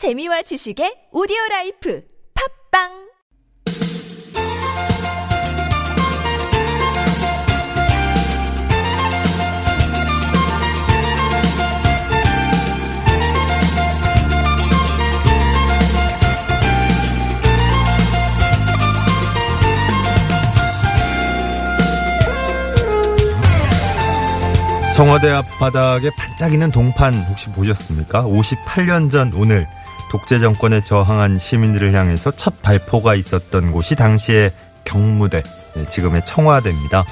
재미와 지식의 오디오 라이프 팝빵 청와대 앞바닥에 반짝이는 동판 혹시 보셨습니까? 58년 전 오늘 독재 정권에 저항한 시민들을 향해서 첫 발포가 있었던 곳이 당시의 경무대, 네, 지금의 청와대입니다.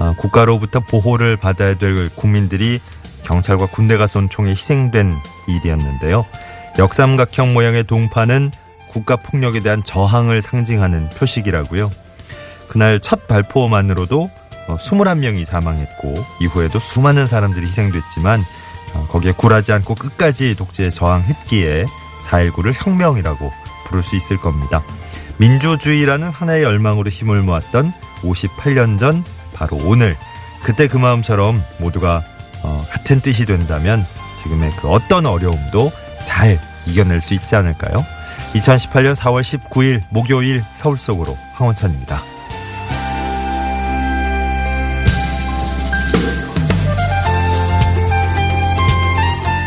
아, 국가로부터 보호를 받아야 될 국민들이 경찰과 군대가 쏜 총에 희생된 일이었는데요. 역삼각형 모양의 동판은 국가 폭력에 대한 저항을 상징하는 표식이라고요. 그날 첫 발포만으로도 21명이 어, 사망했고 이후에도 수많은 사람들이 희생됐지만 어, 거기에 굴하지 않고 끝까지 독재에 저항했기에 4.19를 혁명이라고 부를 수 있을 겁니다. 민주주의라는 하나의 열망으로 힘을 모았던 58년 전 바로 오늘 그때 그 마음처럼 모두가 어, 같은 뜻이 된다면 지금의 그 어떤 어려움도 잘 이겨낼 수 있지 않을까요? 2018년 4월 19일 목요일 서울 속으로 황원찬입니다.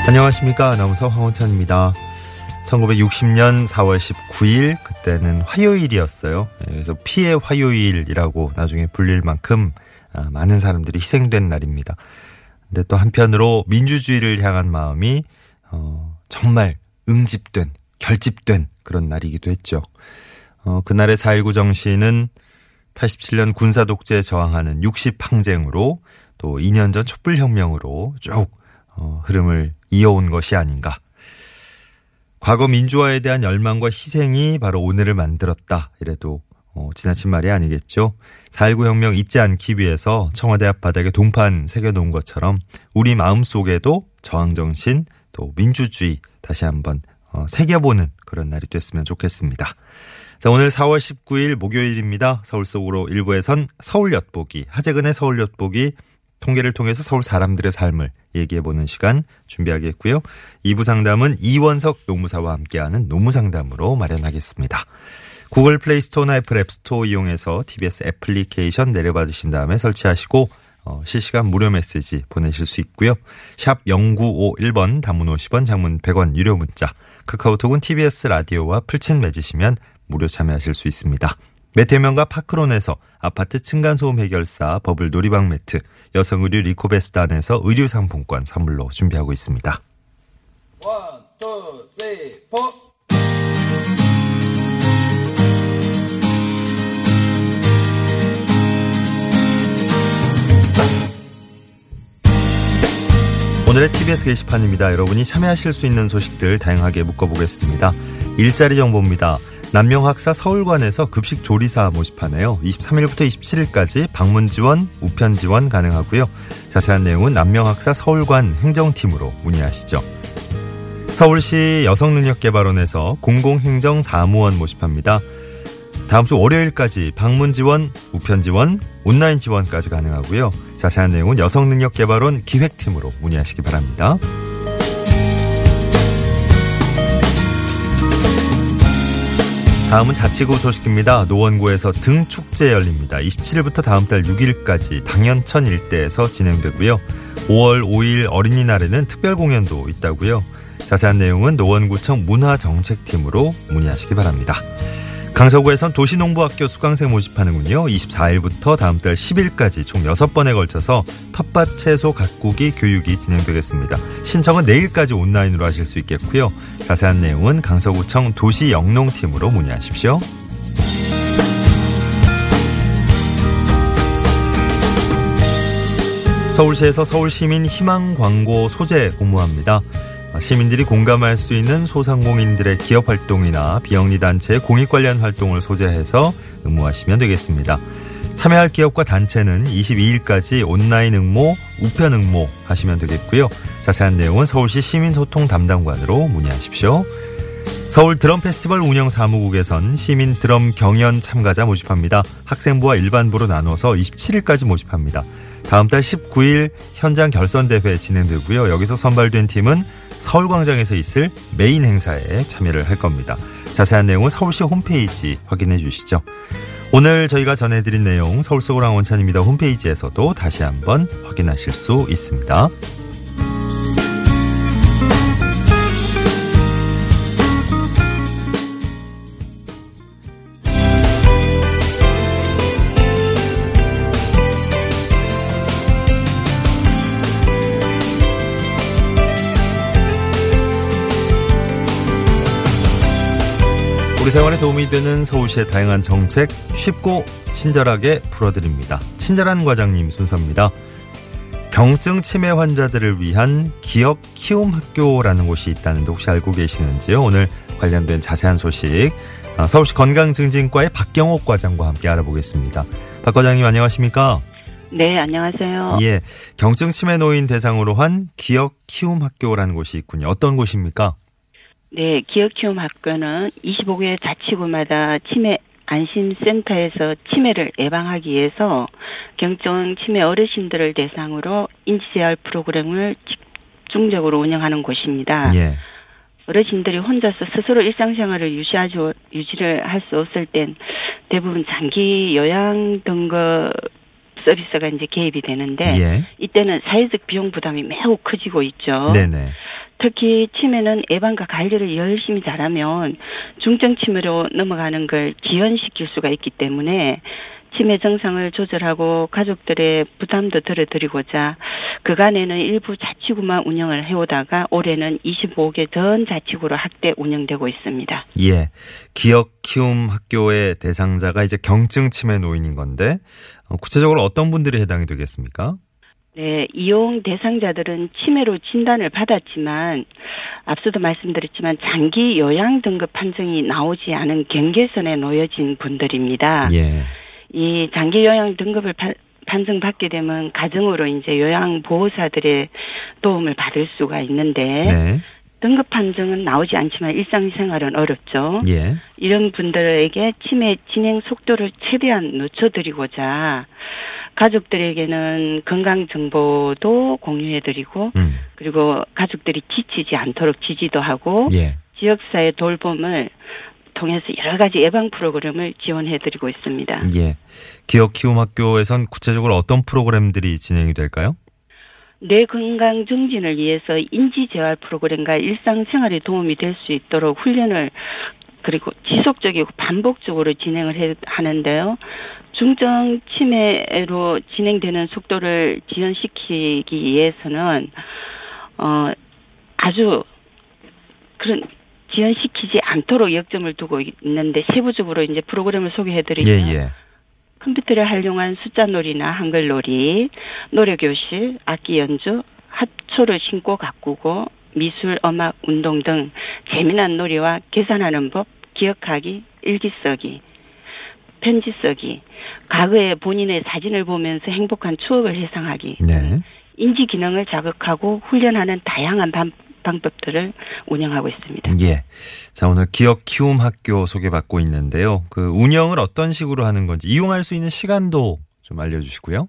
안녕하십니까. 아나운서 황원찬입니다. 1960년 4월 19일, 그때는 화요일이었어요. 예, 그래서 피해 화요일이라고 나중에 불릴 만큼 아, 많은 사람들이 희생된 날입니다. 근데 또 한편으로 민주주의를 향한 마음이, 어, 정말 응집된, 결집된 그런 날이기도 했죠. 어, 그날의 4.19 정신은 87년 군사 독재에 저항하는 60항쟁으로 또 2년 전 촛불 혁명으로 쭉 어, 흐름을 이어온 것이 아닌가. 과거 민주화에 대한 열망과 희생이 바로 오늘을 만들었다. 이래도 어, 지나친 말이 아니겠죠. 4.19 혁명 잊지 않기 위해서 청와대 앞바닥에 동판 새겨놓은 것처럼 우리 마음속에도 저항정신 또 민주주의 다시 한번 어, 새겨보는 그런 날이 됐으면 좋겠습니다. 자, 오늘 4월 19일 목요일입니다. 서울 속으로 일부에선 서울 엿보기, 하재근의 서울 엿보기 통계를 통해서 서울 사람들의 삶을 얘기해보는 시간 준비하겠고요. 2부 상담은 이원석 노무사와 함께하는 노무상담으로 마련하겠습니다. 구글 플레이 스토어나 애플 앱스토어 이용해서 TBS 애플리케이션 내려받으신 다음에 설치하시고 어, 실시간 무료 메시지 보내실 수 있고요. 샵 0951번 단문 50원 장문 100원 유료 문자 카카오톡은 TBS 라디오와 풀친 맺으시면 무료 참여하실 수 있습니다. 매트 명가 파크론에서 아파트 층간소음 해결사 버블 놀이방 매트, 여성의류 리코베스단에서 의류 상품권 선물로 준비하고 있습니다. One, two, three, four. 오늘의 TBS 게시판입니다. 여러분이 참여하실 수 있는 소식들 다양하게 묶어보겠습니다. 일자리 정보입니다. 남명학사 서울관에서 급식 조리사 모집하네요. 23일부터 27일까지 방문 지원, 우편 지원 가능하고요. 자세한 내용은 남명학사 서울관 행정팀으로 문의하시죠. 서울시 여성능력개발원에서 공공행정사무원 모집합니다. 다음 주 월요일까지 방문 지원, 우편 지원, 온라인 지원까지 가능하고요. 자세한 내용은 여성능력개발원 기획팀으로 문의하시기 바랍니다. 다음은 자치구 소식입니다. 노원구에서 등축제 열립니다. 27일부터 다음 달 6일까지 당연천 일대에서 진행되고요. 5월 5일 어린이날에는 특별 공연도 있다고요. 자세한 내용은 노원구청 문화정책팀으로 문의하시기 바랍니다. 강서구에선 도시농부학교 수강생 모집하는군요. 24일부터 다음 달 10일까지 총 6번에 걸쳐서 텃밭 채소 가꾸기 교육이 진행되겠습니다. 신청은 내일까지 온라인으로 하실 수 있겠고요. 자세한 내용은 강서구청 도시영농팀으로 문의하십시오. 서울시에서 서울시민 희망 광고 소재 공모합니다. 시민들이 공감할 수 있는 소상공인들의 기업 활동이나 비영리 단체의 공익 관련 활동을 소재해서 응모하시면 되겠습니다. 참여할 기업과 단체는 22일까지 온라인 응모, 우편 응모 하시면 되겠고요. 자세한 내용은 서울시 시민소통 담당관으로 문의하십시오. 서울 드럼 페스티벌 운영 사무국에선 시민 드럼 경연 참가자 모집합니다. 학생부와 일반부로 나눠서 27일까지 모집합니다. 다음 달 19일 현장 결선 대회 진행되고요. 여기서 선발된 팀은 서울광장에서 있을 메인 행사에 참여를 할 겁니다. 자세한 내용은 서울시 홈페이지 확인해 주시죠. 오늘 저희가 전해드린 내용 서울 속으로 원찬입니다. 홈페이지에서도 다시 한번 확인하실 수 있습니다. 우리 생활에 도움이 되는 서울시의 다양한 정책 쉽고 친절하게 풀어드립니다. 친절한 과장님 순서입니다. 경증 치매 환자들을 위한 기억 키움 학교라는 곳이 있다는데 혹시 알고 계시는지요? 오늘 관련된 자세한 소식 아, 서울시 건강증진과의 박경옥 과장과 함께 알아보겠습니다. 박 과장님 안녕하십니까? 네, 안녕하세요. 예, 경증 치매 노인 대상으로 한 기억 키움 학교라는 곳이 있군요. 어떤 곳입니까? 네, 기억키움 학교는 25개 자치구마다 치매 안심센터에서 치매를 예방하기 위해서 경증 치매 어르신들을 대상으로 인지재활 프로그램을 집중적으로 운영하는 곳입니다. 예, 어르신들이 혼자서 스스로 일상생활을 유지하죠, 유지를 할 수 없을 땐 대부분 장기 요양 등급 서비스가 이제 개입이 되는데 예, 이때는 사회적 비용 부담이 매우 커지고 있죠. 네네, 특히 치매는 예방과 관리를 열심히 잘하면 중증 치매로 넘어가는 걸 지연시킬 수가 있기 때문에 치매 증상을 조절하고 가족들의 부담도 덜어드리고자 그간에는 일부 자치구만 운영을 해오다가 올해는 25개 전 자치구로 확대 운영되고 있습니다. 예. 기억 키움 학교의 대상자가 이제 경증 치매 노인인 건데 어, 구체적으로 어떤 분들이 해당이 되겠습니까? 네, 이용 대상자들은 치매로 진단을 받았지만 앞서도 말씀드렸지만 장기 요양 등급 판정이 나오지 않은 경계선에 놓여진 분들입니다. 예, 이 장기 요양 등급을 파- 판정받게 되면 가정으로 이제 요양 보호사들의 도움을 받을 수가 있는데 네, 등급 판정은 나오지 않지만 일상생활은 어렵죠. 예, 이런 분들에게 치매 진행 속도를 최대한 늦춰드리고자 가족들에게는 건강 정보도 공유해드리고 음, 그리고 가족들이 지치지 않도록 지지도 하고 예, 지역사회 돌봄을 통해서 여러 가지 예방 프로그램을 지원해드리고 있습니다. 예. 기억 키움 학교에선 구체적으로 어떤 프로그램들이 진행이 될까요? 뇌 건강 증진을 위해서 인지 재활 프로그램과 일상생활에 도움이 될 수 있도록 훈련을 그리고 지속적이고 반복적으로 진행을 해, 하는데요. 중증 치매로 진행되는 속도를 지연시키기 위해서는 어 아주 그런 지연시키지 않도록 역점을 두고 있는데 세부적으로 이제 프로그램을 소개해드리면 예, 예. 컴퓨터를 활용한 숫자놀이나 한글놀이, 노래교실, 악기 연주, 합초를 신고 가꾸고 미술, 음악, 운동 등 재미난 놀이와 계산하는 법, 기억하기, 일기 쓰기, 편지 쓰기, 과거의 본인의 사진을 보면서 행복한 추억을 회상하기, 네. 인지 기능을 자극하고 훈련하는 다양한 방, 방법들을 운영하고 있습니다. 예. 자, 오늘 기억 키움 학교 소개받고 있는데요. 그 운영을 어떤 식으로 하는 건지 이용할 수 있는 시간도 좀 알려주시고요.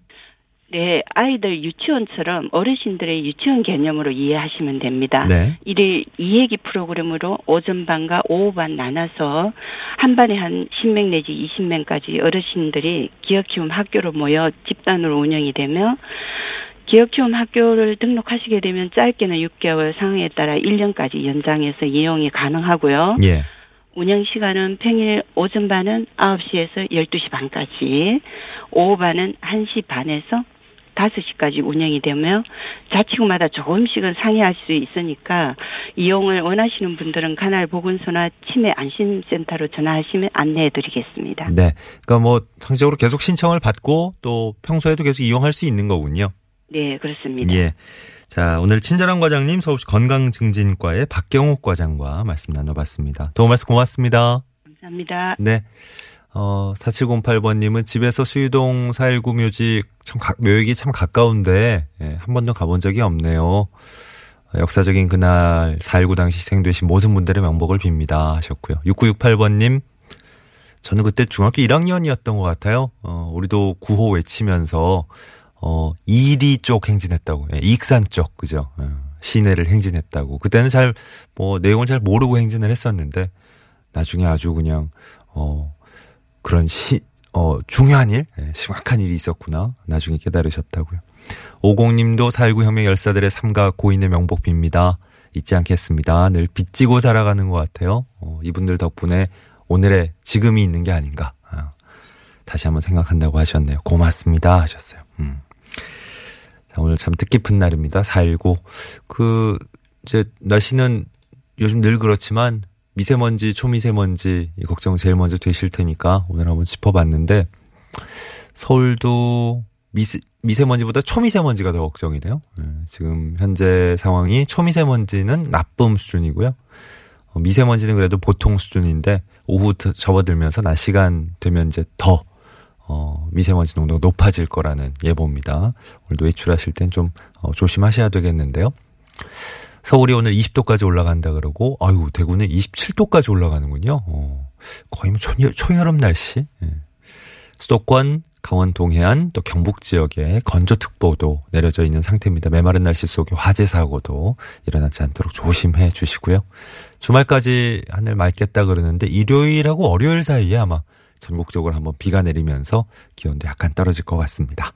네, 아이들 유치원처럼 어르신들의 유치원 개념으로 이해하시면 됩니다. 네. 일일 이해기 프로그램으로 오전반과 오후반 나눠서 한 반에 한 10명 내지 20명까지 어르신들이 기억키움 학교로 모여 집단으로 운영이 되며 기억키움 학교를 등록하시게 되면 짧게는 6개월, 상황에 따라 1년까지 연장해서 이용이 가능하고요. 예. 운영 시간은 평일 오전 반은 9시에서 12시 반까지, 오후 반은 1시 반에서 5시까지 운영이 되며 자치구마다 조금씩은 상이할 수 있으니까 이용을 원하시는 분들은 관할 보건소나 치매 안심센터로 전화하시면 안내해 드리겠습니다. 네. 그러니까 뭐 상식적으로 계속 신청을 받고 또 평소에도 계속 이용할 수 있는 거군요. 네, 그렇습니다. 예. 자, 오늘 친절한 과장님 서울시 건강증진과의 박경옥 과장과 말씀 나눠봤습니다. 도움 말씀 고맙습니다. 감사합니다. 네. 어, 4708번님은 집에서 수유동 419 묘지 참, 가, 묘역이 참 가까운데, 예, 한 번도 가본 적이 없네요. 어, 역사적인 그날 419 당시 희생되신 모든 분들의 명복을 빕니다. 하셨고요. 6968번님, 저는 그때 중학교 1학년이었던 것 같아요. 어, 우리도 구호 외치면서, 어, 이리 쪽 행진했다고. 예, 익산 쪽, 그죠. 어, 시내를 행진했다고. 그때는 잘 뭐 내용을 잘 모르고 행진을 했었는데 나중에 아주 그냥 어 그런 시 어, 중요한 일, 예, 심각한 일이 있었구나. 나중에 깨달으셨다고요. 오공님도 살구 혁명 열사들의 삶과 고인의 명복 빕니다. 잊지 않겠습니다. 늘 빚지고 자라가는 것 같아요. 어, 이분들 덕분에 오늘의 지금이 있는 게 아닌가. 아, 다시 한번 생각한다고 하셨네요. 고맙습니다. 하셨어요. 음. 자, 오늘 참 뜻깊은 날입니다. 4.19. 그, 이제, 날씨는 요즘 늘 그렇지만 미세먼지, 초미세먼지 이 걱정 제일 먼저 되실 테니까 오늘 한번 짚어봤는데 서울도 미세, 미세먼지보다 초미세먼지가 더 걱정이네요. 네, 지금 현재 상황이 초미세먼지는 나쁨 수준이고요. 어, 미세먼지는 그래도 보통 수준인데 오후 접어들면서 낮 시간 되면 이제 더 어, 미세먼지 농도가 높아질 거라는 예보입니다. 오늘도 외출하실 땐좀 어, 조심하셔야 되겠는데요. 서울이 오늘 20도까지 올라간다 그러고, 아유, 대구는 27도까지 올라가는군요. 어, 거의 뭐 초, 초여름 날씨. 예. 수도권, 강원 동해안, 또 경북 지역에 건조특보도 내려져 있는 상태입니다. 메마른 날씨 속에 화재 사고도 일어나지 않도록 조심해 주시고요. 주말까지 하늘 맑겠다 그러는데 일요일하고 월요일 사이에 아마 전국적으로 한번 비가 내리면서 기온도 약간 떨어질 것 같습니다.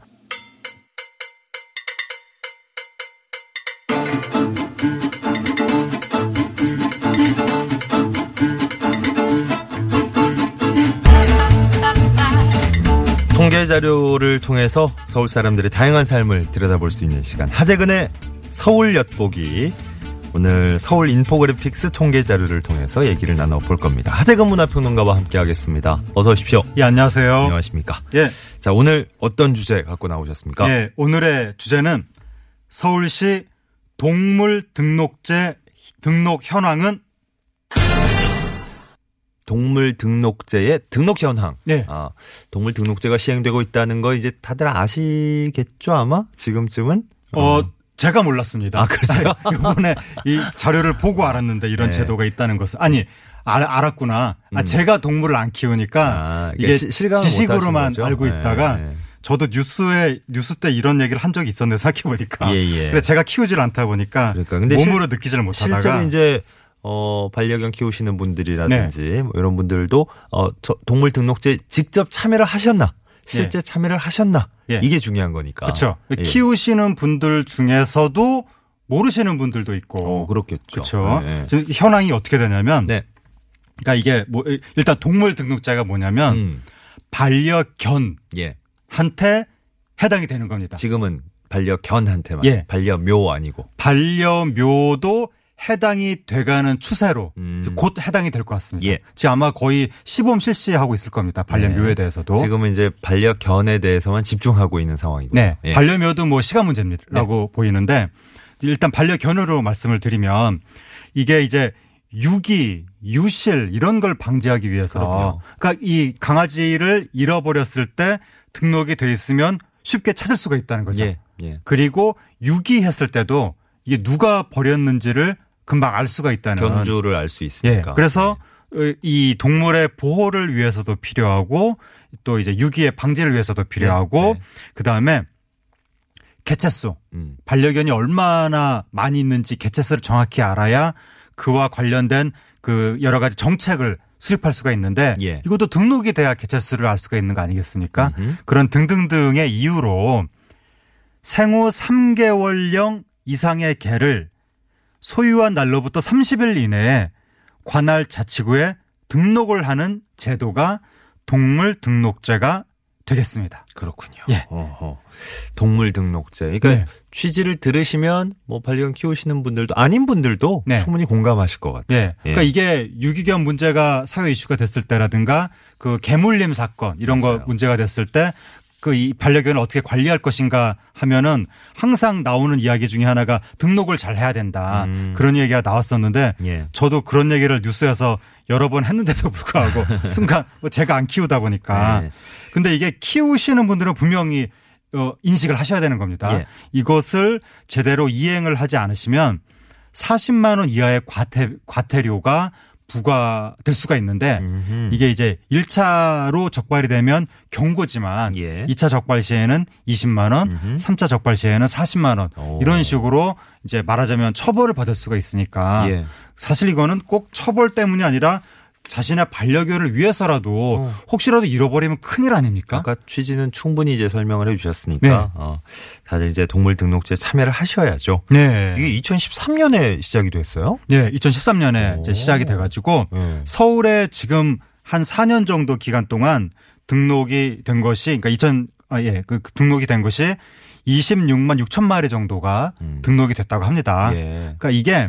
자료를 통해서 서울 사람들의 다양한 삶을 들여다볼 수 있는 시간 하재근의 서울 엿보기 오늘 서울 인포그래픽스 통계 자료를 통해서 얘기를 나눠볼 겁니다. 하재근 문화평론가와 함께하겠습니다. 어서 오십시오. 예, 안녕하세요. 안녕하십니까. 예. 자, 오늘 어떤 주제 갖고 나오셨습니까? 예, 오늘의 주제는 서울시 동물 등록제 등록 현황은 동물 등록제의 등록 현황. 네. 아, 동물 등록제가 시행되고 있다는 거 이제 다들 아시겠죠, 아마? 지금쯤은? 어, 제가 몰랐습니다. 아, 그러세요? 이번에 이 자료를 보고 알았는데 이런 네. 제도가 있다는 것을 아니 알, 알았구나. 아, 음. 제가 동물을 안 키우니까 아, 이게 시- 지식으로만? 알고 네, 있다가 네. 저도 뉴스에 뉴스 때 이런 얘기를 한 적이 있었는데 생각해 보니까 예, 예. 근데 제가 키우질 않다 보니까 그러니까. 근데 몸으로 실- 느끼지를 못하다가 실제로 이제 어 반려견 키우시는 분들이라든지 네. 뭐 이런 분들도 어 저- 동물 등록제 직접 참여를 하셨나? 실제 참여를 하셨나? 예. 이게 중요한 거니까. 그렇죠. 예. 키우시는 분들 중에서도 모르시는 분들도 있고 어, 그렇겠죠. 그렇죠. 네. 지금 현황이 어떻게 되냐면 네. 그러니까 이게 뭐 일단 동물 등록자가 뭐냐면 음. 반려견 한테 예. 해당이 되는 겁니다. 지금은 반려견한테만 예. 반려묘 아니고. 반려묘도 해당이 돼가는 추세로 음. 곧 해당이 될 것 같습니다. 예. 지금 아마 거의 시범 실시하고 있을 겁니다. 반려묘에 네. 대해서도. 지금은 이제 반려견에 대해서만 집중하고 있는 상황이고요. 네. 예. 반려묘도 뭐 시간 문제라고 보이는데 일단 반려견으로 말씀을 드리면 이게 이제 유기, 유실 이런 걸 방지하기 위해서 그럼요. 그러니까 이 강아지를 잃어버렸을 때 등록이 돼 있으면 쉽게 찾을 수가 있다는 거죠. 예. 예. 그리고 유기했을 때도 이게 누가 버렸는지를 금방 알 수가 있다는 견주를 알수 예. 있으니까. 그래서 어, 이 동물의 보호를 위해서도 필요하고 또 이제 유기의 방지를 위해서도 필요하고 네, 네. 그다음에 개체수 음. 반려견이 얼마나 많이 있는지 개체수를 정확히 알아야 그와 관련된 그 여러 가지 정책을 수립할 수가 있는데 예. 이것도 등록이 돼야 개체수를 알 수가 있는 거 아니겠습니까? 음흠. 그런 등등등의 이유로 생후 3개월령 이상의 개를 소유한 날로부터 30일 이내에 관할 자치구에 등록을 하는 제도가 동물 등록제가 되겠습니다. 그렇군요. 예. 어허. 동물 등록제. 그러니까 네. 취지를 들으시면 뭐 반려견 키우시는 분들도 아닌 분들도 네. 충분히 공감하실 것 같아요. 예. 그러니까 이게 유기견 문제가 사회 이슈가 됐을 때라든가 그 개물림 사건 이런 맞아요. 거 문제가 됐을 때 그 이 반려견을 어떻게 관리할 것인가 하면은 항상 나오는 이야기 중에 하나가 등록을 잘 해야 된다. 음. 그런 얘기가 나왔었는데 예. 저도 그런 얘기를 뉴스에서 여러 번 했는데도 불구하고 순간 뭐 제가 안 키우다 보니까 네. 근데 이게 키우시는 분들은 분명히 어, 인식을 하셔야 되는 겁니다. 예. 이것을 제대로 이행을 하지 않으시면 40만 원 이하의 과태 과태료가 부과될 수가 있는데 음흠. 이게 이제 1차로 적발이 되면 경고지만 예. 2차 적발 시에는 20만 원, 음흠. 3차 적발 시에는 40만 원 오. 이런 식으로 이제 말하자면 처벌을 받을 수가 있으니까 예. 사실 이거는 꼭 처벌 때문이 아니라 자신의 반려견을 위해서라도 어. 혹시라도 잃어버리면 큰일 아닙니까? 아까 취지는 충분히 이제 설명을 해주셨으니까 네. 어, 다들 이제 동물 등록제에 참여를 하셔야죠. 네. 이게 2013년에 시작이 됐어요? 네, 2013년에 오. 이제 시작이 돼가지고 네. 서울에 지금 한 4년 정도 기간 동안 등록이 된 것이 그러니까 2000 아, 예, 그 등록이 된 것이 26만 6천 마리 정도가 음. 등록이 됐다고 합니다. 예. 그러니까 이게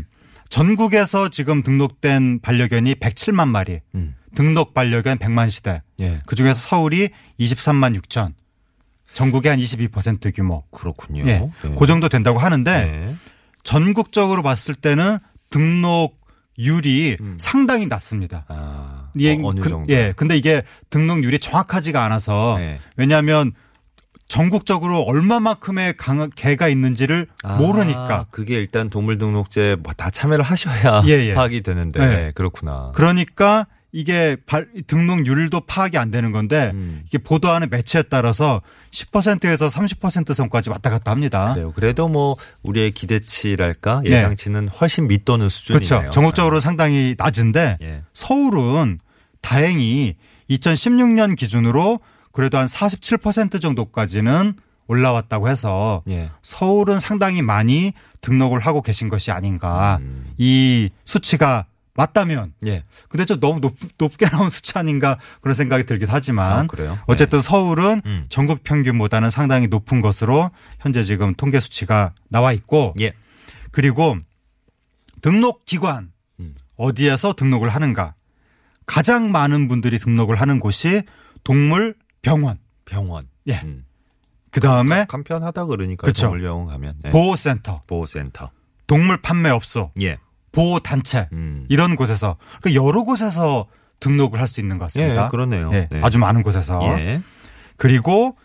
전국에서 지금 등록된 반려견이 107만 마리, 음. 등록 반려견 100만 시대. 예. 그 중에서 서울이 23만 6천. 전국의 한 22% 규모. 그렇군요. 예. 네. 그 정도 된다고 하는데 네. 전국적으로 봤을 때는 등록률이 음. 상당히 낮습니다. 아, 예, 어, 어느 그- 정도? 예. 근데 이게 등록률이 정확하지가 않아서 네. 왜냐하면 전국적으로 얼마만큼의 강, 개가 있는지를 아, 모르니까. 그게 일단 동물 등록제 뭐다 참여를 하셔야 예, 예. 파악이 되는데 네. 그렇구나. 그러니까 이게 발- 등록률도 파악이 안 되는 건데 음. 이게 보도하는 매체에 따라서 10%에서 30% 선까지 왔다 갔다 합니다. 그래요. 그래도 뭐 우리의 기대치랄까 네. 예상치는 훨씬 밑도는 수준이네요. 그렇죠. 전국적으로 상당히 낮은데 예. 서울은 다행히 2016년 기준으로 그래도 한 47% 정도까지는 올라왔다고 해서 예. 서울은 상당히 많이 등록을 하고 계신 것이 아닌가. 음. 이 수치가 맞다면 예. 근데 좀 너무 높, 높게 나온 수치 아닌가 그런 생각이 들긴 하지만 아, 그래요? 어쨌든 서울은 음. 전국 평균보다는 상당히 높은 것으로 현재 지금 통계 수치가 나와 있고 예. 그리고 등록 기관 음. 어디에서 등록을 하는가 가장 많은 분들이 등록을 하는 곳이 동물 병원 병원. 예. 음. 그 다음에 간편하다 그러니까 그쵸. 동물병원 가면 네. 보호센터 보호센터. 동물 판매업소 예. 보호 단체 음. 이런 곳에서 그러니까 여러 곳에서 등록을 할 수 있는 것 같습니다. 예, 그러네요. 예, 네. 아주 많은 곳에서 예. 그리고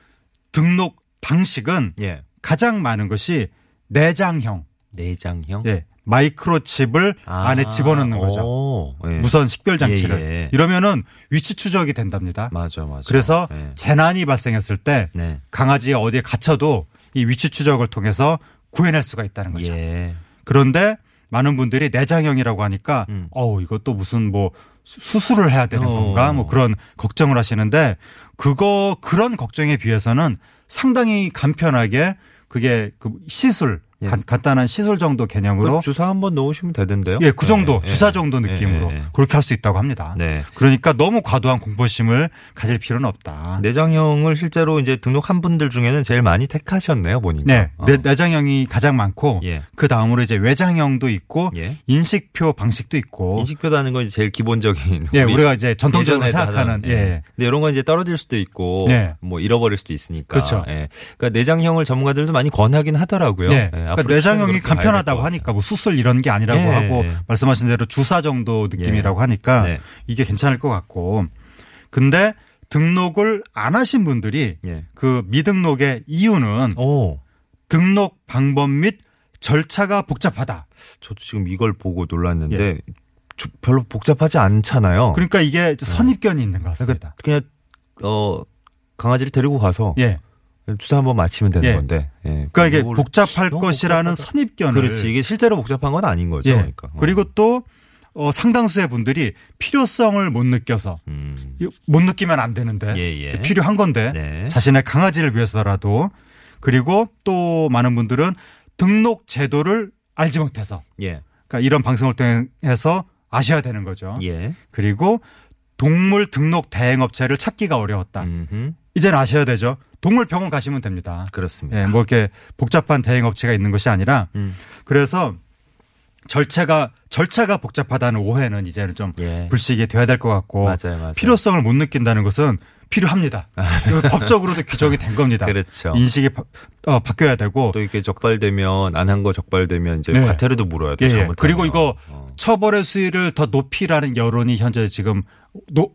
등록 방식은 예. 가장 많은 것이 내장형, 내장형. 예, 마이크로칩을 아, 안에 집어넣는 거죠. 오, 예. 무선 식별 장치를 예, 예. 이러면은 위치 추적이 된답니다. 맞아, 맞아. 그래서 예. 재난이 발생했을 때 네. 강아지가 어디에 갇혀도 이 위치 추적을 통해서 구해낼 수가 있다는 거죠. 예. 그런데 많은 분들이 내장형이라고 하니까 음. 어우 이것도 무슨 뭐 수- 수술을 해야 되는 어. 건가 뭐 그런 걱정을 하시는데 그거 그런 걱정에 비해서는 상당히 간편하게 그게 그 시술 예. 간, 간단한 시술 정도 개념으로 그 주사 한번 놓으시면 되던데요? 예, 그 정도 예, 주사 예. 정도 느낌으로 예, 예. 그렇게 할 수 있다고 합니다. 네. 그러니까 너무 과도한 공포심을 가질 필요는 없다. 내장형을 실제로 이제 등록한 분들 중에는 제일 많이 택하셨네요, 보니까. 네, 어. 내, 내장형이 가장 많고 예. 그 다음으로 이제 외장형도 있고 예. 인식표 방식도 있고 인식표라는 건 제일 기본적인. 예, 우리 우리가 이제 전통적으로 생각하는 하던, 예. 근데 이런 건 이제 떨어질 수도 있고 네. 뭐 잃어버릴 수도 있으니까. 그렇죠. 예. 그러니까 내장형을 전문가들도 많이 권하긴 하더라고요. 네. 예, 그러니까 그렇게 가야 간편하다고 하니까 뭐 수술 이런 게 아니라고 예, 하고 예. 말씀하신 대로 주사 정도 느낌이라고 하니까 네. 이게 괜찮을 것 같고 근데 등록을 안 하신 분들이 예. 그 미등록의 이유는 오. 등록 방법 및 절차가 복잡하다. 저도 지금 이걸 보고 놀랐는데 저- 별로 복잡하지 않잖아요. 예. 그러니까 이게 선입견이 있는 것 같습니다. 그러니까 그냥 어 강아지를 데리고 가서 예. 주사 한번 맞히면 되는 예. 건데. 예. 그러니까 이게 복잡할 것이라는 복잡하다. 선입견을 그렇지. 이게 실제로 복잡한 건 아닌 거죠. 예. 그러니까. 어. 그리고 또 어, 상당수의 분들이 필요성을 못 느껴서 음. 못 느끼면 안 되는데 예, 예. 필요한 건데 네. 자신의 강아지를 위해서라도 그리고 또 많은 분들은 등록 제도를 알지 못해서 예. 그러니까 이런 방송을 통해서 아셔야 되는 거죠. 예. 그리고 동물 등록 대행업체를 찾기가 어려웠다. 음흠. 이제는 아셔야 되죠. 동물병원 가시면 됩니다. 그렇습니다. 예, 뭐 이렇게 복잡한 대행 업체가 있는 것이 아니라 음. 그래서 절차가 절차가 복잡하다는 오해는 이제는 좀 예. 불식이 돼야 될 것 같고 맞아요, 맞아요. 필요성을 못 느낀다는 것은 필요합니다. 법적으로도 규정이 된 겁니다. 그렇죠. 인식이 바, 어, 바뀌어야 되고 또 이렇게 적발되면 안 한 거 적발되면 이제 네. 과태료도 물어야 돼. 예, 예. 그리고 이거 어. 처벌의 수위를 더 높이라는 여론이 현재 지금 노-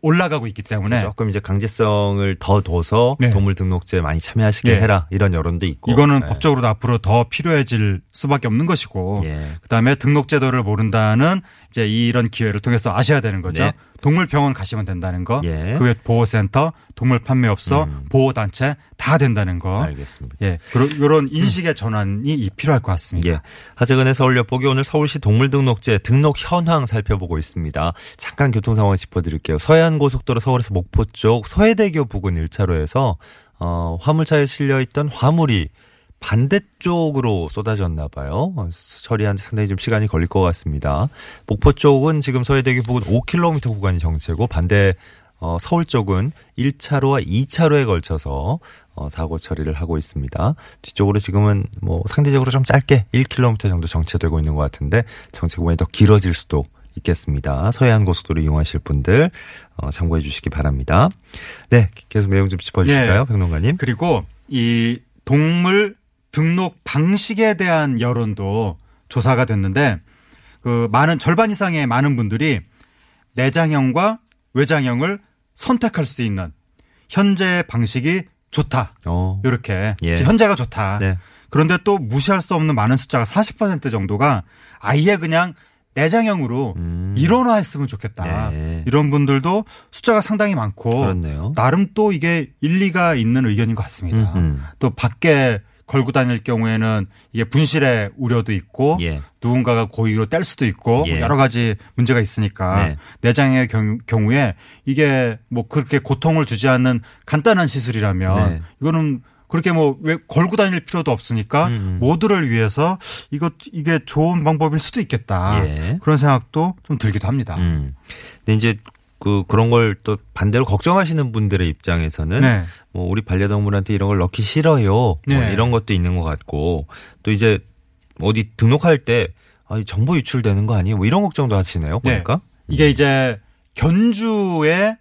올라가고 있기 때문에 조금 이제 강제성을 더 둬서 네. 동물 등록제에 많이 참여하시게 예. 해라 이런 여론도 있고. 이거는 네. 법적으로도 앞으로 더 필요해질 수밖에 없는 것이고 예. 그다음에 등록 제도를 모른다는 이제 이런 기회를 통해서 아셔야 되는 거죠. 네. 동물병원 가시면 된다는 거. 예. 그외 보호센터, 동물 판매업소, 음. 보호단체 다 된다는 거. 알겠습니다. 예. 이런 인식의 전환이 이- 필요할 것 같습니다. 예. 하재근의 서울 엿보기 오늘 서울시 동물등록제 등록 현황 살펴보고 있습니다. 잠깐 교통 상황 짚어드릴게요. 서해안 고속도로 서울에서 목포 쪽 서해대교 부근 1차로에서 어, 화물차에 실려 있던 화물이 반대쪽으로 쏟아졌나 봐요. 어, 처리하는데 상당히 좀 시간이 걸릴 것 같습니다. 목포 쪽은 지금 서해대교 부근 5km 구간이 정체고 반대 어, 서울 쪽은 1차로와 2차로에 걸쳐서 어, 사고 처리를 하고 있습니다. 뒤쪽으로 지금은 뭐 상대적으로 좀 짧게 1km 정도 정체되고 있는 것 같은데 정체 구간이 더 길어질 수도 있겠습니다. 서해안 고속도로 이용하실 분들 어, 참고해 주시기 바랍니다. 네, 계속 내용 좀 짚어주실까요, 예. 평론가님? 그리고 이 동물 등록 방식에 대한 여론도 조사가 됐는데 그 많은 절반 이상의 많은 분들이 내장형과 외장형을 선택할 수 있는 현재 방식이 좋다. 어, 이렇게 예. 현재가 좋다. 네, 그런데 또 무시할 수 없는 많은 숫자가 40% 정도가 아예 그냥 내장형으로 음. 일원화했으면 좋겠다. 네. 이런 분들도 숫자가 상당히 많고 그렇네요. 나름 또 이게 일리가 있는 의견인 것 같습니다. 음흠. 또 밖에 걸고 다닐 경우에는 이게 분실의 우려도 있고 예. 누군가가 고의로 뗄 수도 있고 뭐 예. 여러 가지 문제가 있으니까 네. 내장의 경우, 경우 에 이게 뭐 그렇게 고통을 주지 않는 간단한 시술이라면 네. 이거는 그렇게 뭐 왜 걸고 다닐 필요도 없으니까 음. 모두를 위해서 이거 이게 좋은 방법일 수도 있겠다 예. 그런 생각도 좀 들기도 합니다. 음. 근데 이제 그 그런 걸 또 반대로 걱정하시는 분들의 입장에서는 네. 뭐 우리 반려동물한테 이런 걸 넣기 싫어요. 뭐 네. 이런 것도 있는 것 같고 또 이제 어디 등록할 때 아, 정보 유출되는 거 아니에요? 뭐 이런 걱정도 하시네요. 네. 보니까 이게 이제 견주에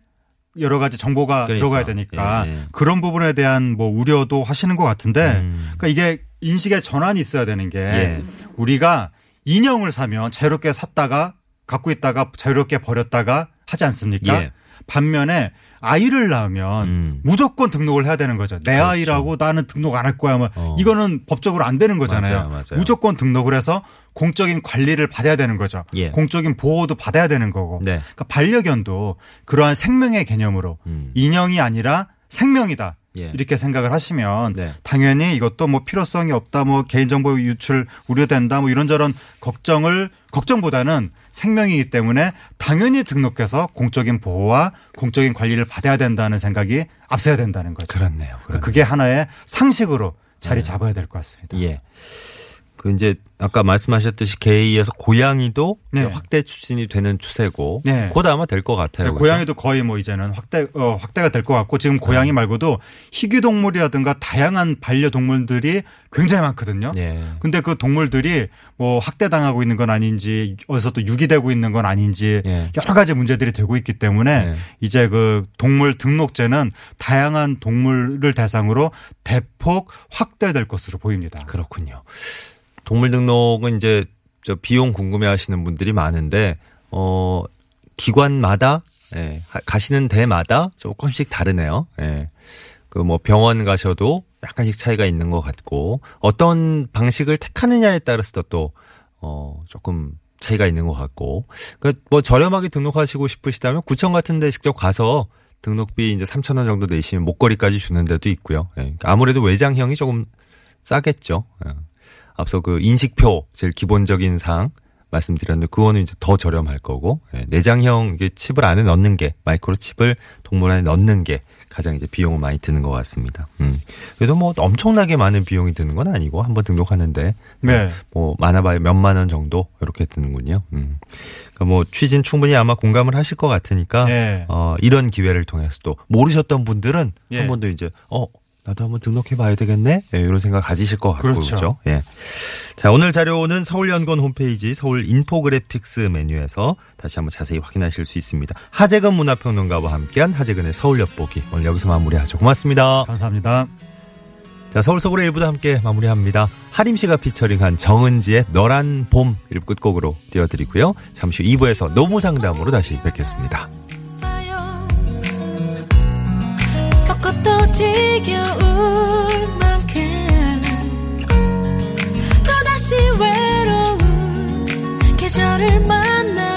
여러 가지 정보가 그러니까. 들어가야 되니까 예, 예. 그런 부분에 대한 뭐 우려도 하시는 것 같은데 음. 그러니까 이게 인식의 전환이 있어야 되는 게 예. 우리가 인형을 사면 자유롭게 샀다가 갖고 있다가 자유롭게 버렸다가 하지 않습니까? 예. 반면에 아이를 낳으면 음. 무조건 등록을 해야 되는 거죠. 내 그렇죠. 아이라고 나는 등록 안 할 거야. 뭐 어. 이거는 법적으로 안 되는 거잖아요. 맞아요, 맞아요. 무조건 등록을 해서 공적인 관리를 받아야 되는 거죠. 예. 공적인 보호도 받아야 되는 거고. 네. 그러니까 반려견도 그러한 생명의 개념으로 음. 인형이 아니라 생명이다. 예. 이렇게 생각을 하시면 네. 당연히 이것도 뭐 필요성이 없다, 뭐 개인정보 유출 우려된다, 뭐 이런저런 걱정을 걱정보다는 생명이기 때문에 당연히 등록해서 공적인 보호와 공적인 관리를 받아야 된다는 생각이 앞서야 된다는 거죠. 그렇네요. 그러니까 그게 하나의 상식으로 자리 잡아야 될 것 같습니다. 예. 그 이제 아까 말씀하셨듯이 개의에서 고양이도 네. 확대 추진이 되는 추세고 네. 곧 아마 될 것 같아요. 네? 고양이도 거의 뭐 이제는 확대 어, 확대가 될 것 같고 지금 고양이 말고도 희귀 동물이라든가 다양한 반려 동물들이 굉장히 많거든요. 예. 근데 그 동물들이 뭐 학대당하고 있는 건 아닌지 어디서 또 유기되고 있는 건 아닌지 예. 여러 가지 문제들이 되고 있기 때문에 네. 이제 그 동물 등록제는 다양한 동물을 대상으로 대폭 확대될 것으로 보입니다. 그렇군요. 동물 등록은 이제 저 비용 궁금해 하시는 분들이 많은데 어 기관마다 예, 하- 가시는 데마다 조금씩 다르네요. 예. 그 뭐 병원 가셔도 약간씩 차이가 있는 것 같고 어떤 방식을 택하느냐에 따라서 또어 조금 차이가 있는 것 같고 그뭐 저렴하게 등록하시고 싶으시다면 구청 같은 데 직접 가서 등록비 이제 3천 원 정도 내시면 목걸이까지 주는 데도 있고요. 예. 그러니까 아무래도 외장형이 조금 싸겠죠. 예. 앞서 그 인식표 제일 기본적인 사항 말씀드렸는데 그거는 이제 더 저렴할 거고 예, 내장형 이게 칩을 안에 넣는 게 마이크로 칩을 동물 안에 넣는 게 가장 이제 비용은 많이 드는 것 같습니다. 음. 그래도 뭐 엄청나게 많은 비용이 드는 건 아니고 한번 등록하는데 네. 뭐 많아봐야 몇만 원 정도 이렇게 드는군요. 음. 그러니까 뭐 취진 충분히 아마 공감을 하실 것 같으니까 네. 어, 이런 기회를 통해서 또 모르셨던 분들은 예. 한번 더 이제 어 나도 한번 등록해 봐야 되겠네 예, 이런 생각 가지실 것 같고 그렇죠. 그렇죠. 예. 자 오늘 자료는 서울연구원 홈페이지 서울 인포그래픽스 메뉴에서 다시 한번 자세히 확인하실 수 있습니다. 하재근 문화평론가와 함께한 하재근의 서울 엿보기 오늘 여기서 마무리하죠. 고맙습니다. 감사합니다. 자, 서울 서울의 일부도 함께 마무리합니다. 하림 씨가 피처링한 정은지의 너란 봄 1부 끝곡으로 띄워드리고요. 잠시 후 2부에서 노무 상담으로 다시 뵙겠습니다. 지겨울 만큼 또다시 외로운 계절을 만나